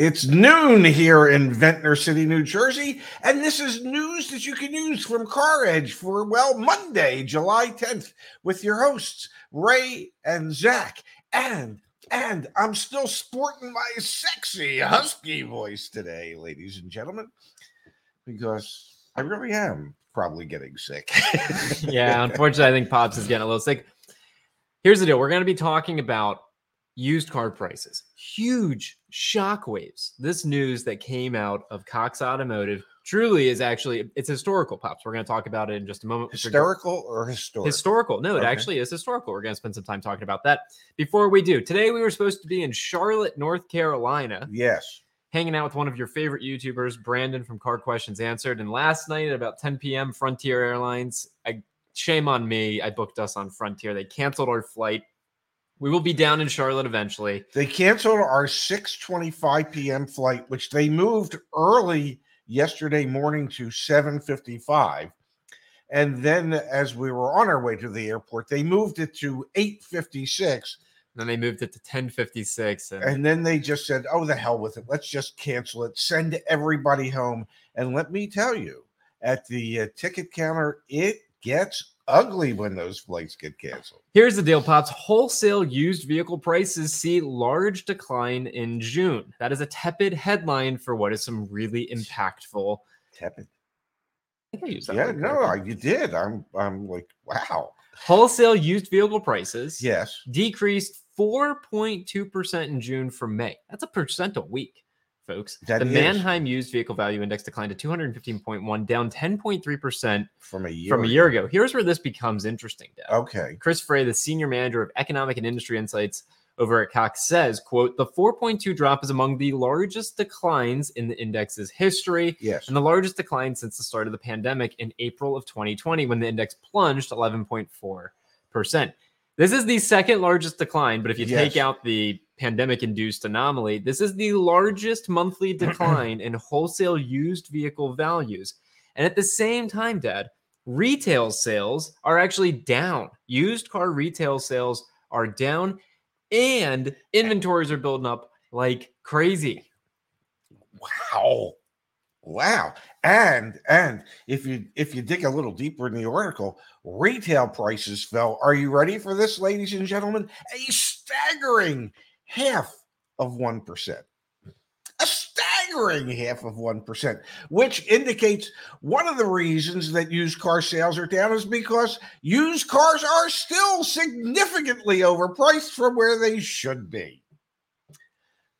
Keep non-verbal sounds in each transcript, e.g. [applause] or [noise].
It's noon here in Ventnor City, New Jersey, and this is news that you can use from Car Edge for, well, Monday, July 10th, with your hosts, Ray and Zach. And and I'm still sporting my sexy husky voice today, ladies and gentlemen, because I really am probably getting sick. [laughs] [laughs] yeah, unfortunately, I think Pops is getting a little sick. Here's the deal: we're going to be talking about used car prices. Huge shockwaves. This news that came out of Cox Automotive truly is actually it's historical pops. We're going to talk about it in just a moment. Historical or historical historical. No it okay. actually is historical. We're going to spend some time talking about that. Before we do today we were supposed to be in charlotte north carolina yes. hanging out with one of your favorite youtubers brandon from car questions answered. And last night at about 10 p.m frontier airlines I, shame on me i booked us on frontier. They canceled our flight we will be down in Charlotte eventually. They canceled our 6:25 p.m. flight, which they moved early yesterday morning to 7:55. And then as we were on our way to the airport, they moved it to 8:56. Then they moved it to 10:56 and, and then they just said, "Oh the hell with it. Let's just cancel it. Send everybody home." And let me tell you, at the uh, ticket counter, it gets ugly when those flights get canceled. Here's the deal, Pops. Wholesale used vehicle prices see large decline in June. That is a tepid headline for what is some really impactful. Tepid. I think I used that. Yeah, no, you did. I'm I'm like, wow. Wholesale used vehicle prices yes decreased 4.2% in June from May. That's a percent a week folks. That the is. Manheim Used Vehicle Value Index declined to 215.1, down 10.3% from a year from a year ago. Here's where this becomes interesting. Dad. Okay. Chris Frey, the senior manager of economic and industry insights over at Cox, says, "quote The 4.2 drop is among the largest declines in the index's history, yes, and the largest decline since the start of the pandemic in April of 2020, when the index plunged 11.4 percent." This is the second largest decline, but if you yes. take out the pandemic induced anomaly, this is the largest monthly [clears throat] decline in wholesale used vehicle values. And at the same time, Dad, retail sales are actually down. Used car retail sales are down, and inventories are building up like crazy. Wow. Wow. And and if you if you dig a little deeper in the article, retail prices fell. Are you ready for this, ladies and gentlemen? A staggering half of 1%. A staggering half of 1%, which indicates one of the reasons that used car sales are down is because used cars are still significantly overpriced from where they should be.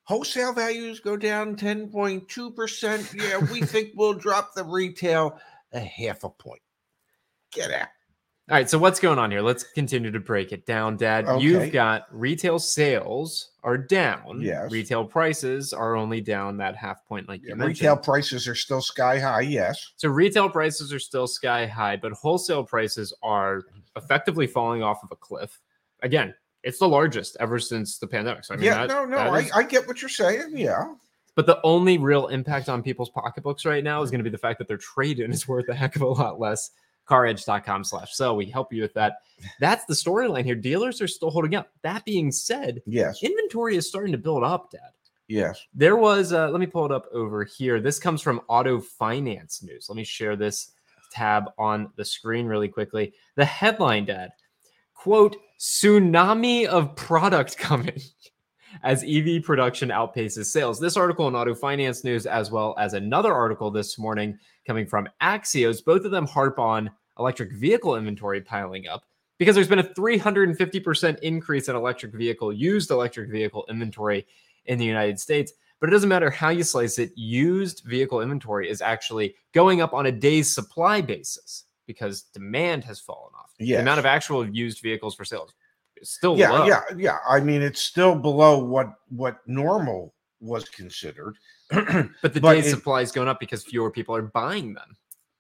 Wholesale values go down 10.2%. Yeah, we [laughs] think we'll drop the retail a half a point. Get out. All right, so what's going on here? Let's continue to break it down, Dad. Okay. You've got retail sales are down. Yes. Retail prices are only down that half point, like you mentioned. Retail prices are still sky high. Yes. So retail prices are still sky high, but wholesale prices are effectively falling off of a cliff. Again, it's the largest ever since the pandemic. So I mean, yeah, that, no, no, I, is, I get what you're saying. Yeah. But the only real impact on people's pocketbooks right now is going to be the fact that their trade in is worth a heck of a lot less. CarEdge.com slash sell. We help you with that. That's the storyline here. Dealers are still holding up. That being said, yes, inventory is starting to build up, Dad. Yes. There was, uh, let me pull it up over here. This comes from Auto Finance News. Let me share this tab on the screen really quickly. The headline, Dad quote, tsunami of product coming [laughs] as EV production outpaces sales. This article in Auto Finance News, as well as another article this morning coming from Axios, both of them harp on electric vehicle inventory piling up because there's been a 350% increase in electric vehicle, used electric vehicle inventory in the United States. But it doesn't matter how you slice it, used vehicle inventory is actually going up on a day's supply basis because demand has fallen off. Yes. The amount of actual used vehicles for sales still yeah, low. yeah, yeah. I mean, it's still below what what normal was considered. [clears throat] but the but day supply is going up because fewer people are buying them.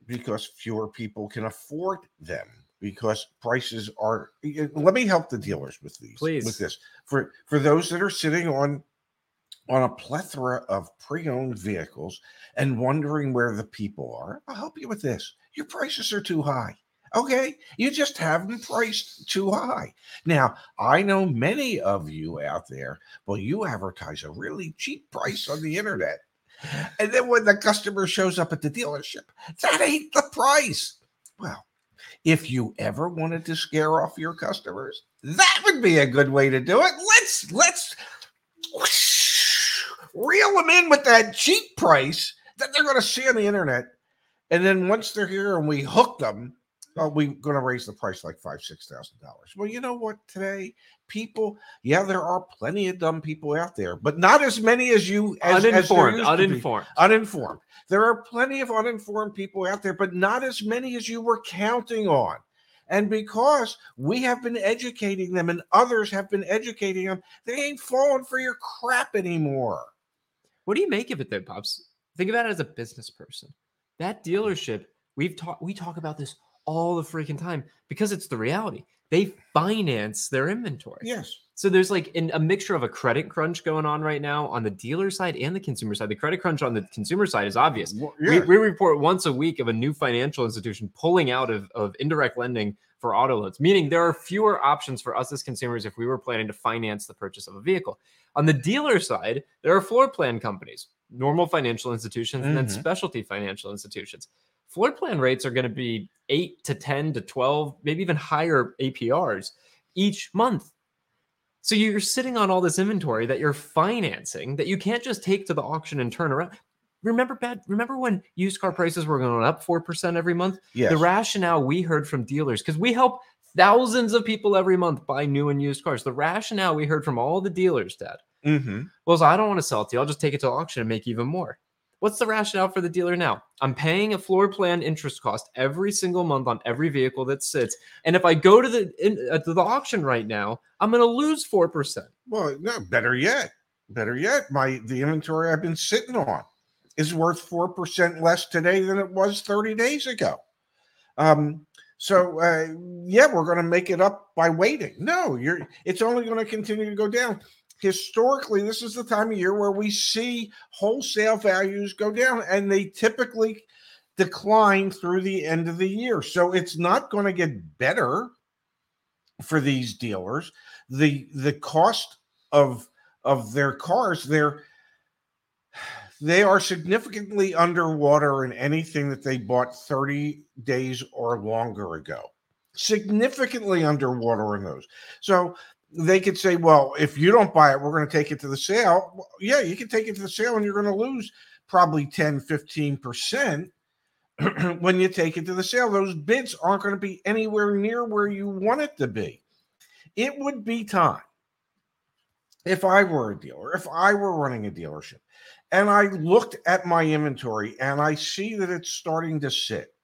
Because fewer people can afford them. Because prices are. Let me help the dealers with these. Please. With this for for those that are sitting on on a plethora of pre-owned vehicles and wondering where the people are. I'll help you with this your prices are too high. Okay. You just haven't priced too high. Now, I know many of you out there, well, you advertise a really cheap price on the internet. And then when the customer shows up at the dealership, that ain't the price. Well, if you ever wanted to scare off your customers, that would be a good way to do it. Let's let's reel them in with that cheap price that they're going to see on the internet. And then once they're here and we hook them, oh, we're going to raise the price like five, six thousand dollars. Well, you know what? Today, people, yeah, there are plenty of dumb people out there, but not as many as you as, as uninformed, be. uninformed. Uninformed. There are plenty of uninformed people out there, but not as many as you were counting on. And because we have been educating them and others have been educating them, they ain't falling for your crap anymore. What do you make of it though, Pops? Think about it as a business person. That mm. dealership, we've talked we talk about this all the freaking time because it's the reality. They finance their inventory. Yes. So there's like in, a mixture of a credit crunch going on right now on the dealer side and the consumer side. The credit crunch on the consumer side is obvious. Well, We, yeah. we report once a week of a new financial institution pulling out of, of indirect lending for auto loans, meaning there are fewer options for us as consumers if we were planning to finance the purchase of a vehicle. On the dealer side, there are floor plan companies, normal financial institutions, and then Mhm. specialty financial institutions. Floor plan rates are going to be eight to 10 to 12, maybe even higher APRs each month. So you're sitting on all this inventory that you're financing that you can't just take to the auction and turn around. Remember, bad. Remember when used car prices were going up four percent every month? yes. The rationale we heard from dealers, because we help thousands of people every month buy new and used cars. The rationale we heard from all the dealers, Dad, hmm was I don't want to sell it to you. I'll just take it to auction and make even more. What's the rationale for the dealer now? I'm paying a floor plan interest cost every single month on every vehicle that sits, and if I go to the in, uh, to the auction right now, I'm going to lose four percent. Well, no, better yet, better yet, my the inventory I've been sitting on is worth four percent less today than it was 30 days ago. Um, so uh, yeah, we're going to make it up by waiting. No, you're it's only going to continue to go down. Historically, this is the time of year where we see wholesale values go down, and they typically decline through the end of the year. So it's not going to get better for these dealers. The the cost of of their cars, they're they are significantly underwater in anything that they bought 30 days or longer ago. Significantly underwater in those. So they could say, well, if you don't buy it, we're going to take it to the sale. Well, yeah, you can take it to the sale and you're going to lose probably 10, 15% [clears throat] when you take it to the sale. Those bids aren't going to be anywhere near where you want it to be. It would be time if I were a dealer, if I were running a dealership, and I looked at my inventory and I see that it's starting to sit,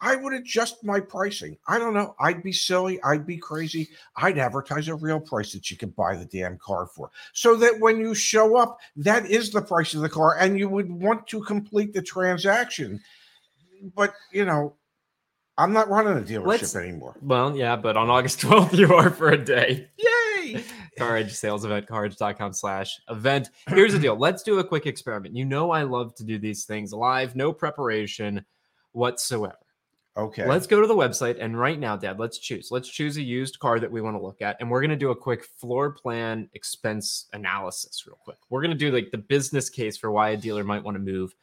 I would adjust my pricing. I don't know. I'd be silly. I'd be crazy. I'd advertise a real price that you could buy the damn car for so that when you show up, that is the price of the car and you would want to complete the transaction. But, you know, I'm not running a dealership Let's- anymore. Well, yeah, but on August [laughs] 12th, you are for a day. Yay! [laughs] Car Edge sales event, caredge.com slash event. Here's the deal. Let's do a quick experiment. You know, I love to do these things live, no preparation whatsoever. Okay. Let's go to the website and right now, Dad, let's choose. Let's choose a used car that we want to look at, and we're going to do a quick floor plan expense analysis, real quick. We're going to do like the business case for why a dealer might want to move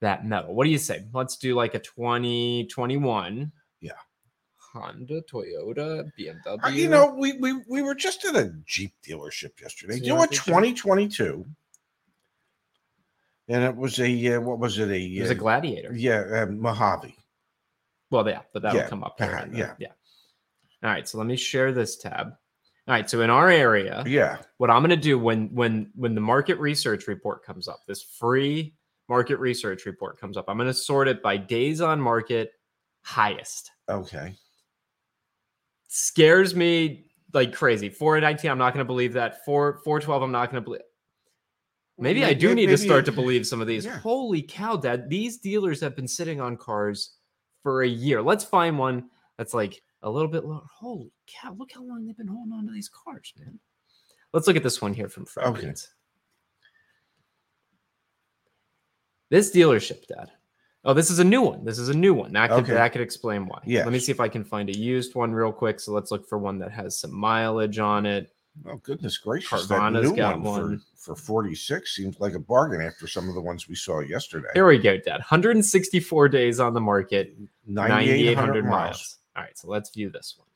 that metal. What do you say? Let's do like a 2021. Yeah. Honda, Toyota, BMW. Uh, you know, we, we we were just at a Jeep dealership yesterday. So you know what 2022? And it was a uh, what was it? A it was a uh, Gladiator. yeah, uh, Mojave. Well, yeah, but that'll Yeah, come up. uh-huh, yeah. yeah. All right, so let me share this tab. All right, so in our area, Yeah, what I'm going to do when when when the market research report comes up, this free market research report comes up, I'm going to sort it by days on market highest. okay. Scares me like crazy. 419, I'm not going to believe that. 4 412, I'm not going to believe. Maybe I do need to start to believe some of these. yeah. Holy cow, Dad! These dealers have been sitting on cars for a year. Let's find one that's like a little bit lower. Holy cow! Look how long they've been holding on to these cars, man. Let's look at this one here from Fred. Okay. This dealership, Dad, Oh, this is a new one. This is a new one. That could Okay. that could explain why. Yes. Let me see if I can find a used one real quick. So let's look for one that has some mileage on it. Oh goodness gracious! that new got one, one. For, for forty six seems like a bargain after some of the ones we saw yesterday. Here we go, Dad. 164 days on the market, 9,800 miles. All right, so let's view this one.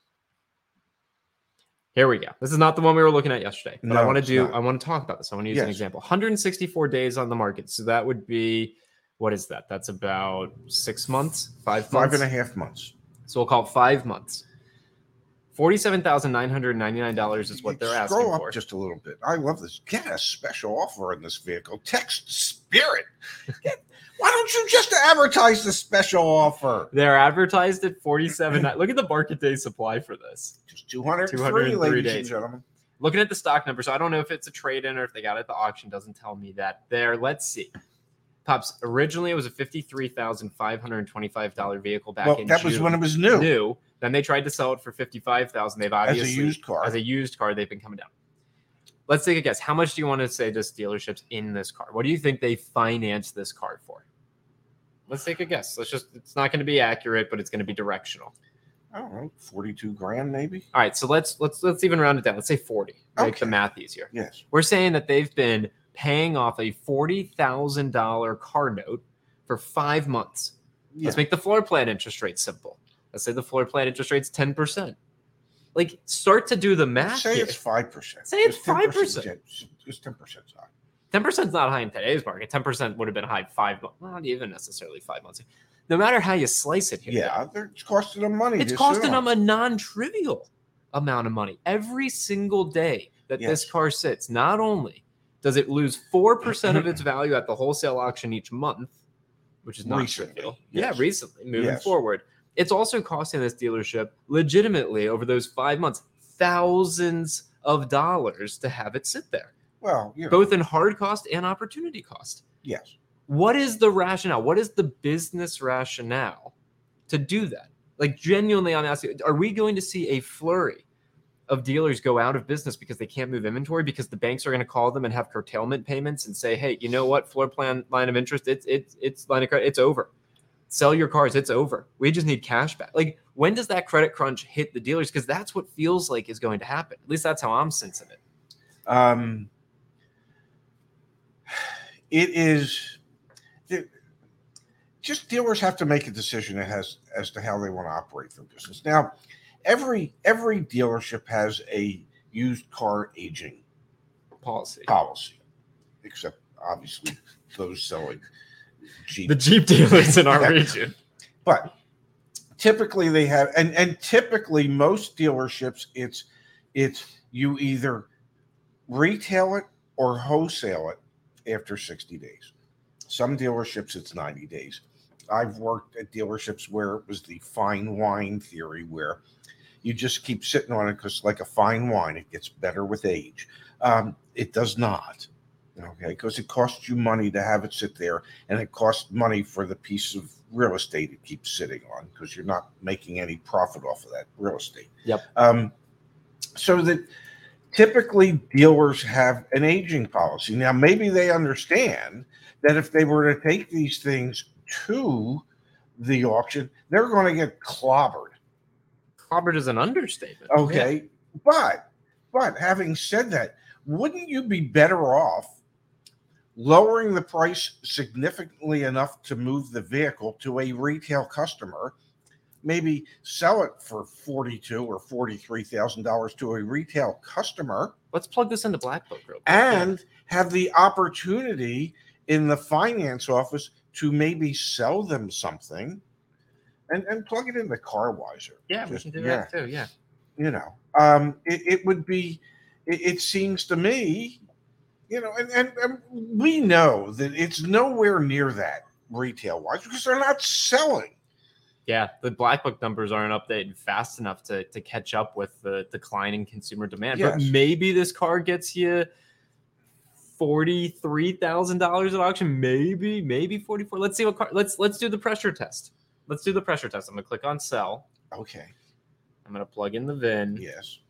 Here we go. This is not the one we were looking at yesterday, but I want to do. not. I want to talk about this. I want to use an example. 164 days on the market. So that would be what is that? That's about six months, five Five months. and a half months. So we'll call it five months. Forty-seven thousand nine hundred ninety-nine dollars is what they're Scroll asking up for. just a little bit. I love this. Get a special offer on this vehicle. Text Spirit. Get- [laughs] why don't you just advertise the special offer? They're advertised at forty-seven. Look at the market day supply for this. Just 203, 203 ladies days. and gentlemen. Looking at the stock number, so I don't know if it's a trade-in or if they got it at the auction. Doesn't tell me that. There, let's see. Pops. Originally, it was a fifty-three thousand five hundred twenty-five dollar vehicle back Well, in that was when it was new, new. Then they tried to sell it for fifty-five thousand. They've obviously as a used car. as a used car, they've been coming down. Let's take a guess. How much do you want to say this dealerships in this car? What do you think they financed this car for? Let's take a guess. Let's just it's not going to be accurate, but it's going to be directional. I don't know, 42 grand maybe? All right, so let's let's let's even round it down. Let's say 40. Make Okay. the math easier. Yes. We're saying that they've been paying off a $40,000 car note for 5 months. Yeah. Let's make the floor plan interest rate simple. Let's say the floor plan interest rate's 10%. Like start to do the math Say here. it's 5%. Say it's 5%. Yeah, Just 10% high. Ten percent is not high in today's market. Ten percent would have been high five, not even necessarily five months. ago. No matter how you slice it here, Yeah, it's costing them money. it's costing them a non-trivial amount of money every single day that this car sits. Not only does it lose four percent of its value at the wholesale auction each month, which is not Recently, trivial. yes. Yeah, recently moving Yes. forward, it's also costing this dealership legitimately over those five months thousands of dollars to have it sit there, Well, you know, both in hard cost and opportunity cost yes. what is the rationale? What is the business rationale to do that? Like genuinely, I'm asking: Are we going to see a flurry of dealers go out of business because they can't move inventory because the banks are going to call them and have curtailment payments and say, "Hey, you know what? Floor plan line of interest, it's it's it's line of credit, it's over. Sell your cars, it's over. We just need cash back." Like when does that credit crunch hit the dealers? Because that's what feels like is going to happen. At least that's how I'm sensing it. Um, it is it, just dealers have to make a decision as as to how they want to operate their business. Now, every every dealership has a used car aging Policy. policy, except obviously those selling Jeep. The Jeep dealers in our [laughs] Yeah. region. but typically they have and and typically most dealerships it's it's you either retail it or wholesale it after 60 days some dealerships it's 90 days i've worked at dealerships where it was the fine wine theory where you just keep sitting on it because like a fine wine it gets better with age um, it does not okay because it costs you money to have it sit there and it costs money for the piece of real estate it keeps sitting on because you're not making any profit off of that real estate. Yep. Um, so that typically dealers have an aging policy. Now, maybe they understand that if they were to take these things to the auction, they're going to get clobbered. Clobbered is an understatement. Okay. But, but having said that, wouldn't you be better off lowering the price significantly enough to move the vehicle to a retail customer? Maybe sell it for forty-two or forty-three thousand dollars to a retail customer, Let's plug this into Black Book real quick. and have the opportunity in the finance office to maybe sell them something, and and plug it in into CarWiser. yeah, we can do yeah that too. Yeah. you know um it, it would be it, it seems to me you know and, and and we know that it's nowhere near that retail wise because they're not selling Yeah, the Black Book numbers aren't updated fast enough to, to catch up with the declining consumer demand. But maybe this car gets you forty-three thousand dollars at auction. Maybe, maybe forty-four. Let's see what car. Let's let's do the pressure test. Let's do the pressure test. I'm gonna click on sell. okay I'm gonna plug in the VIN. yes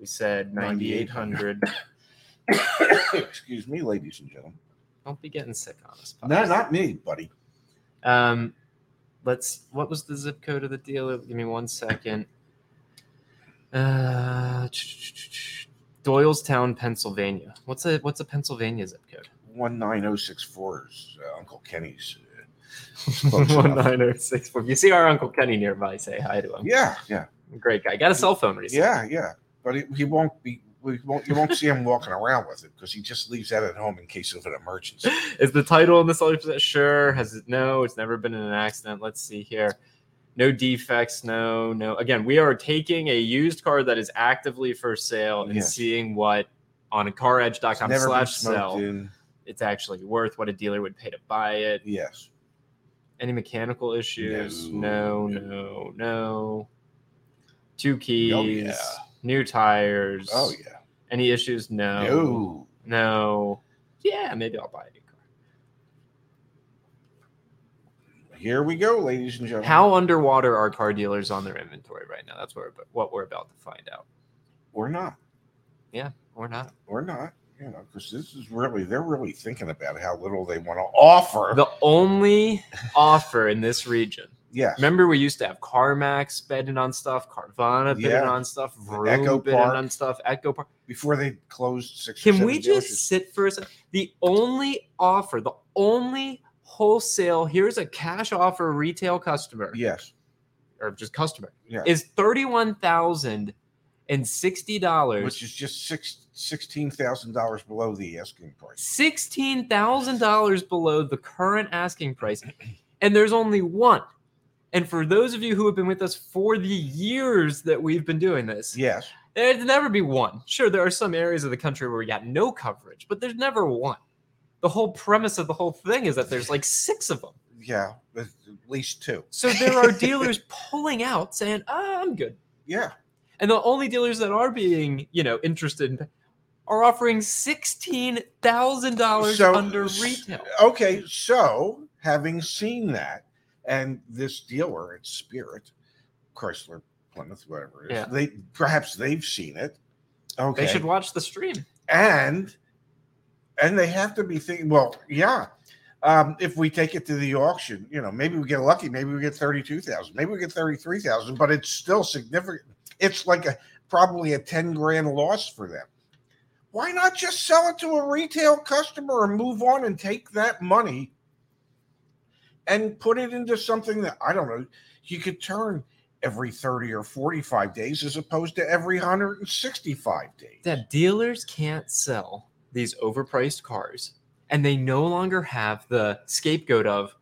We said 9800. [laughs] [coughs] excuse me ladies and gentlemen Don't be getting sick on us. no not me buddy Um, let's. What was the zip code of the dealer? Give me one second. Uh, Doylestown, Pennsylvania. What's a what's a Pennsylvania zip code? One nine zero six four is uh, Uncle Kenny's. [laughs] uh, One nine zero six four. If you see our Uncle Kenny nearby, say hi to him. Yeah, yeah, Great guy. Got a cell phone recently. yeah, yeah. But he, he won't be. We won't. You won't see him walking around with it because he just leaves that at home in case of an emergency. [laughs] Is the title in the seller possession? Sure. Has it? No, it's never been in an accident. Let's see here. No defects. No, no. Again, we are taking a used car that is actively for sale and Yes. seeing what on caredge.com slash sell in. it's actually worth, what a dealer would pay to buy it. Yes. Any mechanical issues? No, No, no, no. Two keys. Oh, yeah. New tires. Oh yeah. Any issues? No. No. No. Yeah, maybe I'll buy a new car. Here we go, ladies and gentlemen. How underwater are car dealers on their inventory right now? That's what we're, what we're about to find out. We're not. Or not. We're not. You know, because this is really they're really thinking about how little they want to offer. The only offer in this region. Yes. Remember, we used to have CarMax bidding on stuff, Carvana bidding Yeah. on stuff, Vroom Echo bidding Park. on stuff, Echo Park. Before they closed six. Can we just dealerships. sit for a second? The only offer, the only wholesale, here's a cash offer retail customer Yes. or just customer Yeah. is $31,060. Which is just six sixteen thousand dollars below the asking price. sixteen thousand dollars below the current asking price, and there's only one. And for those of you who have been with us for the years that we've been doing this, Yes. there'd never be one. Sure, there are some areas of the country where we got no coverage, but there's never one. The whole premise of the whole thing is that there's like six of them. Yeah. At least two. So there are [laughs] dealers pulling out saying, oh, I'm good. Yeah. And the only dealers that are being, you know, interested in are offering sixteen thousand dollars So- under retail. Okay. So having seen that, and this dealer at Spirit, Chrysler, Plymouth, whatever it is, Yeah. they perhaps they've seen it. Okay. They should watch the stream. and and they have to be thinking well yeah um, if we take it to the auction you know maybe we get lucky maybe we get 32000 maybe we get 33000 but it's still significant it's like a probably a 10 grand loss for them why not just sell it to a retail customer and move on and take that money and put it into something that i don't know you could turn every 30 or 45 days as opposed to every 165 days That dealers can't sell these overpriced cars and they no longer have the scapegoat of,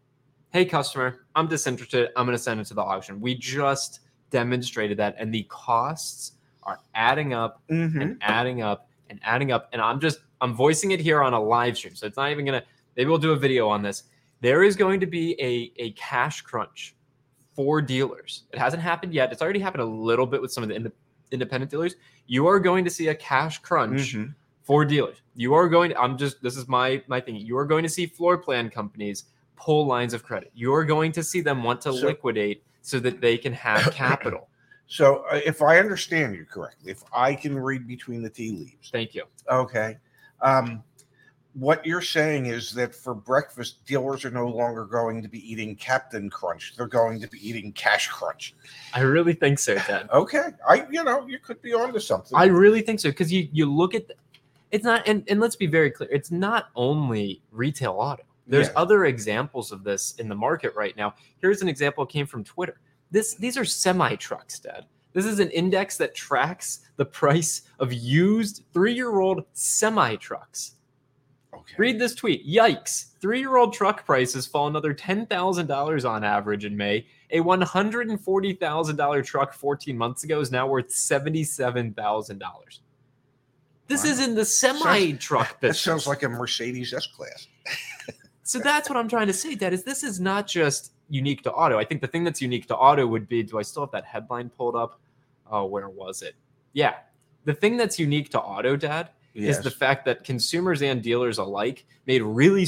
hey, customer, I'm disinterested. I'm going to send it to the auction. We just demonstrated that. And the costs are adding up Mhm. and adding up and adding up. And I'm just, I'm voicing it here on a live stream. So it's not even going to, maybe we'll do a video on this. There is going to be a, a cash crunch for dealers. It hasn't happened yet. It's already happened a little bit with some of the ind- independent dealers. You are going to see a cash crunch Mhm. for dealers. You are going to, I'm just, this is my, my thing. You are going to see floor plan companies pull lines of credit. You are going to see them want to So- liquidate so that they can have [coughs] capital. So, uh, if I understand you correctly, if I can read between the tea leaves, Thank you. okay, um, what you're saying is that for breakfast, dealers are no longer going to be eating Captain Crunch; they're going to be eating Cash Crunch. I really think so, Ted. Okay, I, you know, you could be onto something. I really think so because you you look at the, it's not and, and let's be very clear it's not only retail auto there's Yes. other examples of this in the market right now here's an example that came from twitter this these are semi trucks dad this is an index that tracks the price of used three-year-old semi trucks okay. read this tweet yikes three-year-old truck prices fall another $10000 on average in may a $140000 truck 14 months ago is now worth $77000 this Wow. is in the semi truck That sounds like a Mercedes S class. [laughs] so that's what I'm trying to say, Dad. Is this is not just unique to auto. I think the thing that's unique to auto would be. Do I still have that headline pulled up? Oh, where was it? Yeah, the thing that's unique to auto, Dad, Yes. is the fact that consumers and dealers alike made really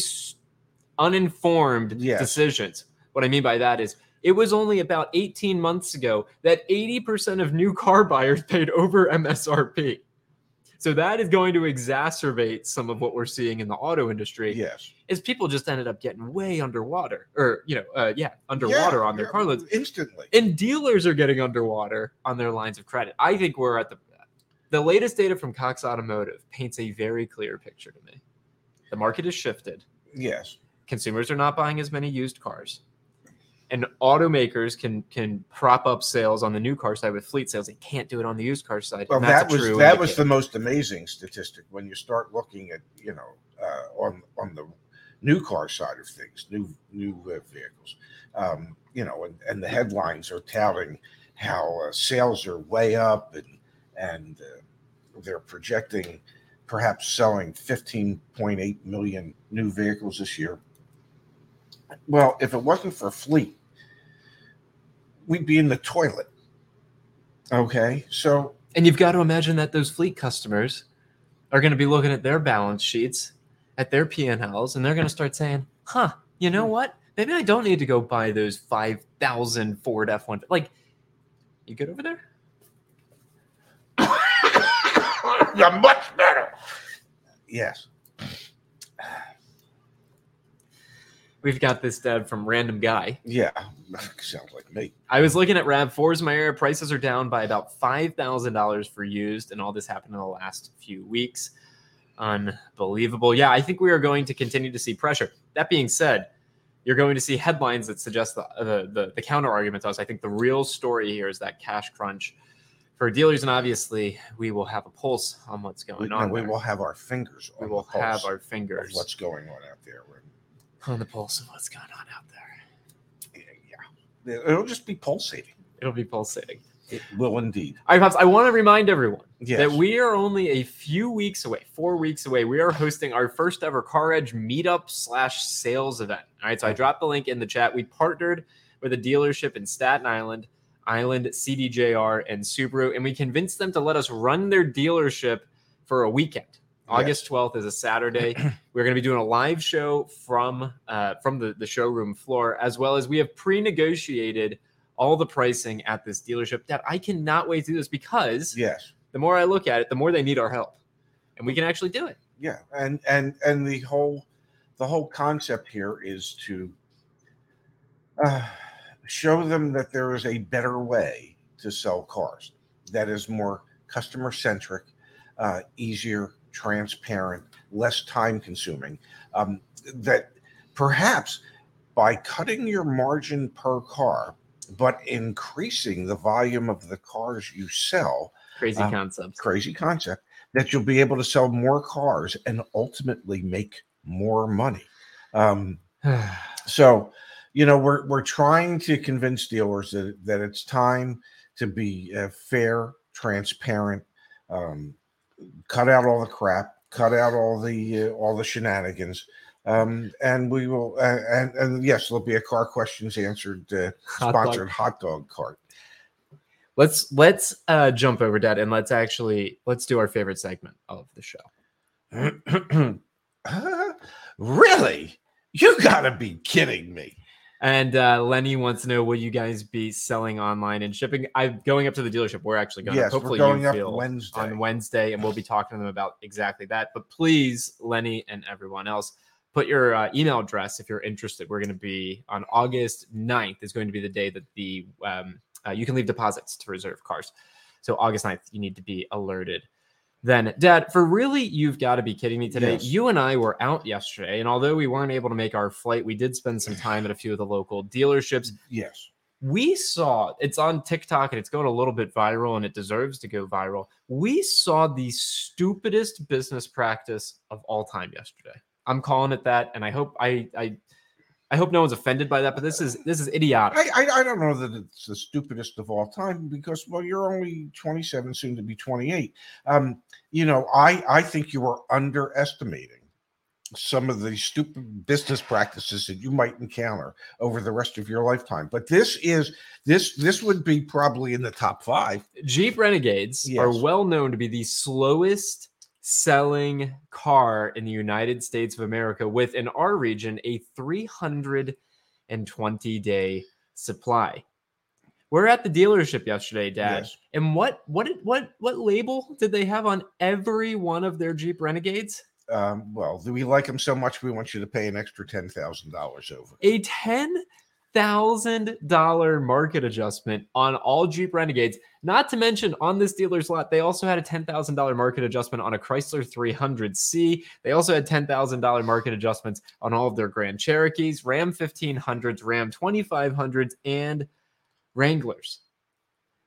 uninformed Yes. decisions. What I mean by that is. It was only about 18 months ago that 80% of new car buyers [laughs] paid over MSRP. So that is going to exacerbate some of what we're seeing in the auto industry. Yes. Is people just ended up getting way underwater, or you know, uh, yeah, underwater Yeah, on their yeah, car loans, instantly. and dealers are getting underwater on their lines of credit. I think we're at the the latest data from Cox Automotive paints a very clear picture to me. The market has shifted. Yes. Consumers are not buying as many used cars. And automakers can can prop up sales on the new car side with fleet sales. They can't do it on the used car side. Well, that was that was the most amazing statistic when you start looking at you know uh, on on the new car side of things, new new uh, vehicles. Um, you know, and, and the headlines are touting how uh, sales are way up and and uh, they're projecting perhaps selling 15.8 million new vehicles this year. Well, if it wasn't for fleet, we'd be in the toilet. Okay, so And you've got to imagine that those fleet customers are going to be looking at their balance sheets, at their P&Ls, and they're going to start saying, huh, you know what? Maybe I don't need to go buy those 5,000 Ford F-1. Like, you good over there? You're much better. Yes. We've got this dad from Random Guy. Yeah. [laughs] Sounds like me. I was looking at RAV4s in my area. Prices are down by about $5,000 for used, and all this happened in the last few weeks. Unbelievable. Yeah, I think we are going to continue to see pressure. That being said, you're going to see headlines that suggest the, the, the, the counter argument to us. I think the real story here is that cash crunch for dealers, and obviously, we will have a pulse on what's going We, on. no, we there. will have our fingers we will have our fingers what's going on out there. on the pulse of what's going on out there. Yeah, yeah. It'll just be pulsating. It'll be pulsating. It will indeed. All right, Pops, I want to remind everyone Yes. that we are only a few weeks away, four weeks away. We are hosting our first ever Car Edge meetup slash sales event. All right, so I dropped the link in the chat. We partnered with a dealership in Staten Island, Island, CDJR, and Subaru, and we convinced them to let us run their dealership for a weekend. August 12th is a Saturday. [clears throat] We're going to be doing a live show from uh, from the, the showroom floor, as well as we have pre-negotiated all the pricing at this dealership. That I cannot wait to do this because yes. the more I look at it, the more they need our help, and we can actually do it. Yeah. And and and the whole the whole concept here is to uh, show them that there is a better way to sell cars that is more customer centric, uh, easier, transparent, less time consuming. Um, that perhaps by cutting your margin per car, but increasing the volume of the cars you sell, Crazy Uh, concepts. crazy concept, that you'll be able to sell more cars and ultimately make more money. Um, [sighs] so, you know, we're we're trying to convince dealers that that it's time to be uh, fair, transparent, um, cut out all the crap, cut out all the uh, all the shenanigans, um, and we will. Uh, and and yes, there'll be a car questions answered uh, Hot dog. sponsored hot dog cart. Let's let's uh, jump over that and let's actually let's do our favorite segment of the show. Uh, [clears throat] really? You gotta be kidding me. And uh, Lenny wants to know: Will you guys be selling online and shipping? I'm going up to the dealership. We're actually going. Yes, up. Hopefully, we're going you up feel Wednesday. on Wednesday, and we'll be talking to them about exactly that. But please, Lenny and everyone else, put your uh, email address if you're interested. We're going to be on August 9th is going to be the day that the um, uh, you can leave deposits to reserve cars. So August 9th, you need to be alerted. Then, Dad, for really, you've got to be kidding me today. Yes. You and I were out yesterday, and although we weren't able to make our flight, we did spend some time at a few of the local dealerships Yes. we saw it's on TikTok and it's going a little bit viral and it deserves to go viral. We saw the stupidest business practice of all time yesterday. I'm calling it that, and I hope I I I hope no one's offended by that, but this is this is idiotic. I, I I don't know that it's the stupidest of all time because well you're only 27 soon to be 28 um you know i i think you are underestimating some of the stupid business practices that you might encounter over the rest of your lifetime. But this is this this would be probably in the top five. Jeep Renegades are well known to be the slowest selling car in the United States of America, with in our region a 320 day supply. We're at the dealership yesterday, Dad. Yes. And what what what what label did they have on every one of their Jeep Renegades? Um, well, do we like them so much we want you to pay an extra ten thousand dollars over? A ten thousand dollar market adjustment on all Jeep Renegades. Not to mention on this dealer's lot, they also had a ten thousand dollar market adjustment on a Chrysler 300C. They also had ten thousand dollar market adjustments on all of their Grand Cherokees, Ram 1500s, Ram 2500s, and Wranglers.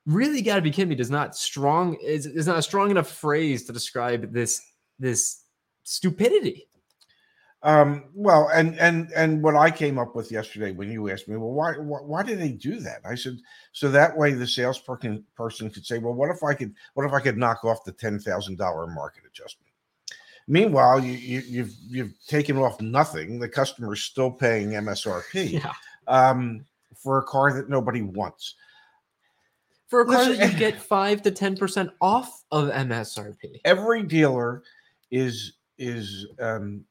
Really got to be kidding me. Does not strong is, is not a strong enough phrase to describe this this stupidity. Um, well, and and and what I came up with yesterday when you asked me, well, why why, why did they do that? I said, so that way the salesperson person could say, well, what if I could what if I could knock off the ten thousand dollar market adjustment? Meanwhile, you, you you've you've taken off nothing. The customer's still paying MSRP [laughs] Yeah. um, for a car that nobody wants. For a car Listen- that you get five to ten percent off of MSRP. Every dealer is is um,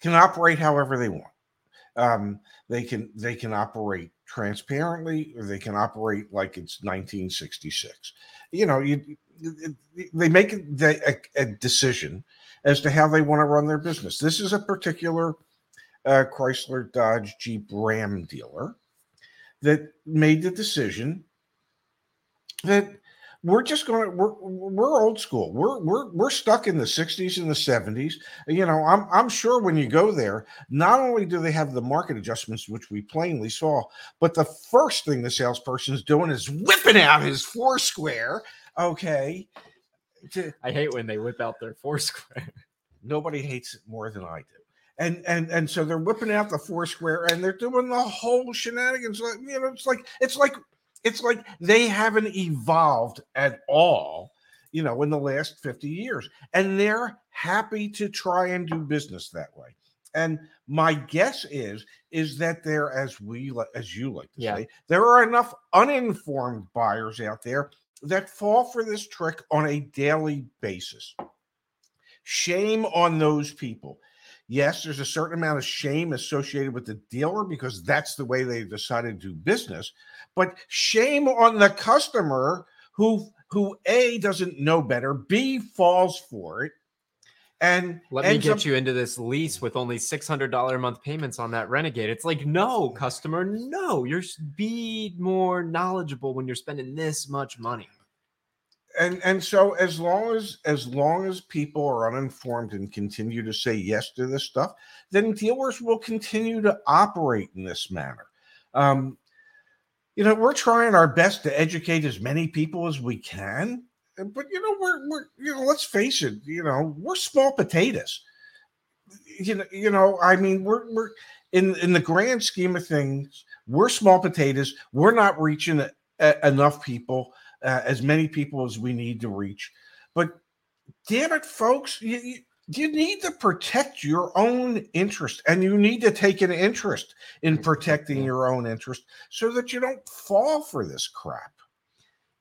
can operate however they want. Um, they can they can operate transparently, or they can operate like it's 1966. You know, you they make a, a, decision as to how they want to run their business. This is a particular uh, Chrysler, Dodge, Jeep, Ram dealer that made the decision that we're just going to we're we're old school. We're we're we're stuck in the 60s and the 70s. You know, I'm I'm sure when you go there, not only do they have the market adjustments which we plainly saw, but the first thing the salesperson's doing is whipping out his Foursquare, okay? To, I hate when they whip out their Foursquare. [laughs] nobody hates it more than I do. And and and so they're whipping out the Foursquare and they're doing the whole shenanigans. Like, you know, it's like it's like it's like they haven't evolved at all, you know, in the last 50 years. And they're happy to try and do business that way. And my guess is is that there, as we as you like to Yeah. say, there are enough uninformed buyers out there that fall for this trick on a daily basis. Shame on those people. Yes, there's a certain amount of shame associated with the dealer because that's the way they decided to do business. But shame on the customer who who A doesn't know better, B falls for it, and Let me get up- you into this lease with only six hundred dollar a month payments on that Renegade. It's like, no, customer, no. You're be more knowledgeable when you're spending this much money. And and so as long as as long as people are uninformed and continue to say yes to this stuff then dealers will continue to operate in this manner. Um you know we're trying our best to educate as many people as we can but you know we're we're you know let's face it you know we're small potatoes. You know you know i mean we're we're in in the grand scheme of things we're small potatoes. We're not reaching a, enough people uh, as many people as we need to reach. But damn it, folks, you, you, you need to protect your own interest and you need to take an interest in protecting your own interest so that you don't fall for this crap.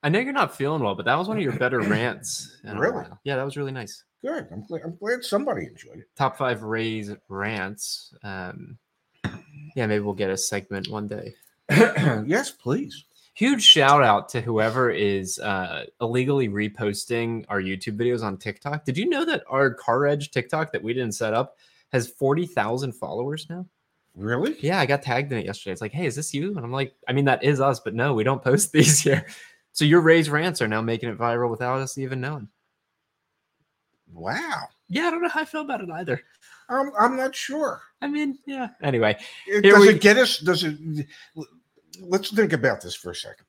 I know you're not feeling well, but that was one of your better [coughs] rants. Really? Yeah, that was really nice. Good. I'm glad, I'm glad somebody enjoyed it. Top five Rays rants. Um, yeah, maybe we'll get a segment one day. [coughs] yes, please. Huge shout out to whoever is uh, illegally reposting our YouTube videos on TikTok. Did you know that our Car Edge TikTok that we didn't set up has 40,000 followers now? Really? Yeah, I got tagged in it yesterday. It's like, hey, is this you? And I'm like, I mean, that is us, but no, we don't post [laughs] these here. So your Rays rants are now making it viral without us even knowing. Wow. Yeah, I don't know how I feel about it either. I'm, I'm not sure. I mean, yeah. Anyway, It, Here does we- it get us? Does it? Let's think about this for a second.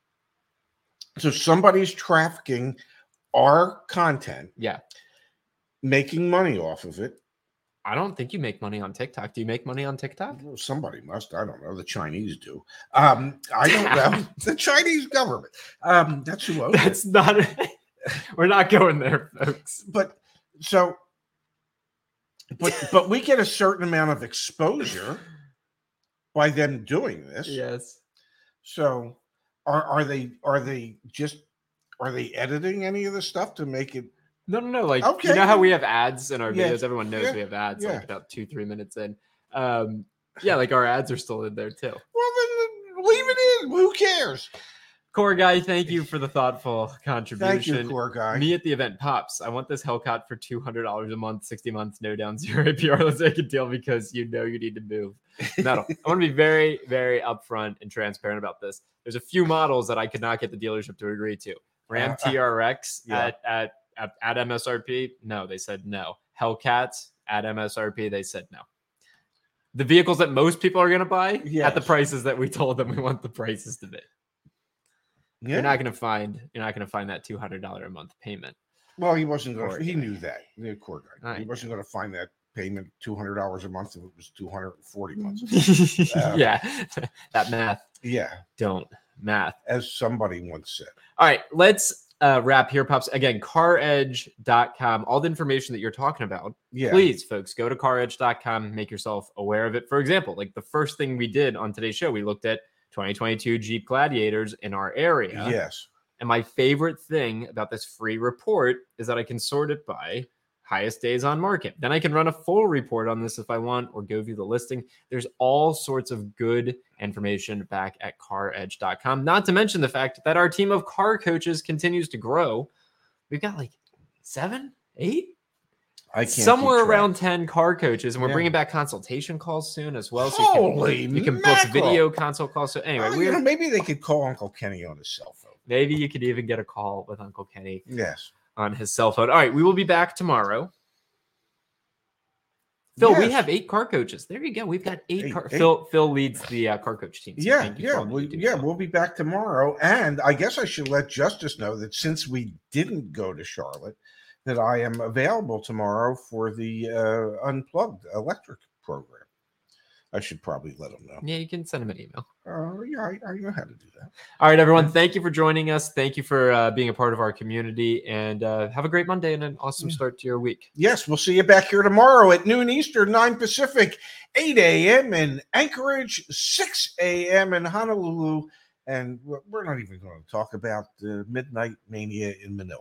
So somebody's trafficking our content, yeah. making money off of it. I don't think you make money on TikTok. Do you make money on TikTok? Well, somebody must. I don't know. The Chinese do. Um, I don't know. [laughs] [laughs] the Chinese government. Um, that's who owns it. That's not. [laughs] We're not going there, folks. But so, but but we get a certain amount of exposure by them doing this. Yes. So, are are they are they just are they editing any of the stuff to make it? No, no, no. Like Okay. you know how we have ads in our Yeah. videos. Everyone knows Yeah. we have ads. Yeah. Like about two, three minutes in. Um, yeah, like our ads are still in there too. Well, then leave it in. Who cares? Core guy, thank you for the thoughtful contribution. Thank you, core guy. Me at the event, pops. I want this Hellcat for two hundred dollars a month, sixty months, no down, [laughs] zero APR. Let's make a deal because you know you need to move. Metal. [laughs] I want to be very, very upfront and transparent about this. There's a few models that I could not get the dealership to agree to. Ram Uh, uh, TRX yeah. at, at at at MSRP. No, they said no. Hellcats at MSRP. They said no. The vehicles that most people are going to buy at the prices that we told them we want the prices to be. Yeah. You're not going to find you're not going to find that two hundred dollar a month payment. well, he wasn't going. to. He knew that. The core guy. I he wasn't going to find that payment two hundred dollars a month if it was two hundred and forty [laughs] months. Um, [laughs] yeah, [laughs] that math Yeah, don't math. as somebody once said. All right, let's uh, wrap here, pops. Again, caredge.com. All the information that you're talking about, Yeah. please, folks, go to caredge.com, make yourself aware of it. For example, like the first thing we did on today's show, we looked at 2022 Jeep Gladiators in our area. Yes. And my favorite thing about this free report is that I can sort it by highest days on market. Then I can run a full report on this if I want or go view the listing. There's all sorts of good information back at caredge.com. Not to mention the fact that our team of car coaches continues to grow. We've got like seven, eight, I can't. somewhere around 10 car coaches. And we're Yeah. bringing back consultation calls soon as well. So you can, Holy you can book video consult calls. So anyway, Well, we're know, maybe they could call Uncle Kenny on his cell phone. maybe you could even get a call with Uncle Kenny Yes. on his cell phone. All right, we will be back tomorrow. Phil, we have eight car coaches. There you go. We've got eight. Eight, car- eight. Phil Phil leads the uh, car coach team. so Yeah, yeah, we, do, yeah. Phil. We'll be back tomorrow, and I guess I should let Justice know that since we didn't go to Charlotte, that I am available tomorrow for the uh, unplugged electric program. I should probably let them know. yeah, you can send them an email. Uh, yeah, I, I know how to do that. All right, everyone. Thank you for joining us. Thank you for uh, being a part of our community, and uh, have a great Monday and an awesome Yeah. start to your week. Yes, we'll see you back here tomorrow at noon Eastern, 9 Pacific, 8 a.m. in Anchorage, 6 a.m. in Honolulu. And we're we're not even going to talk about the Midnight Mania in Manila.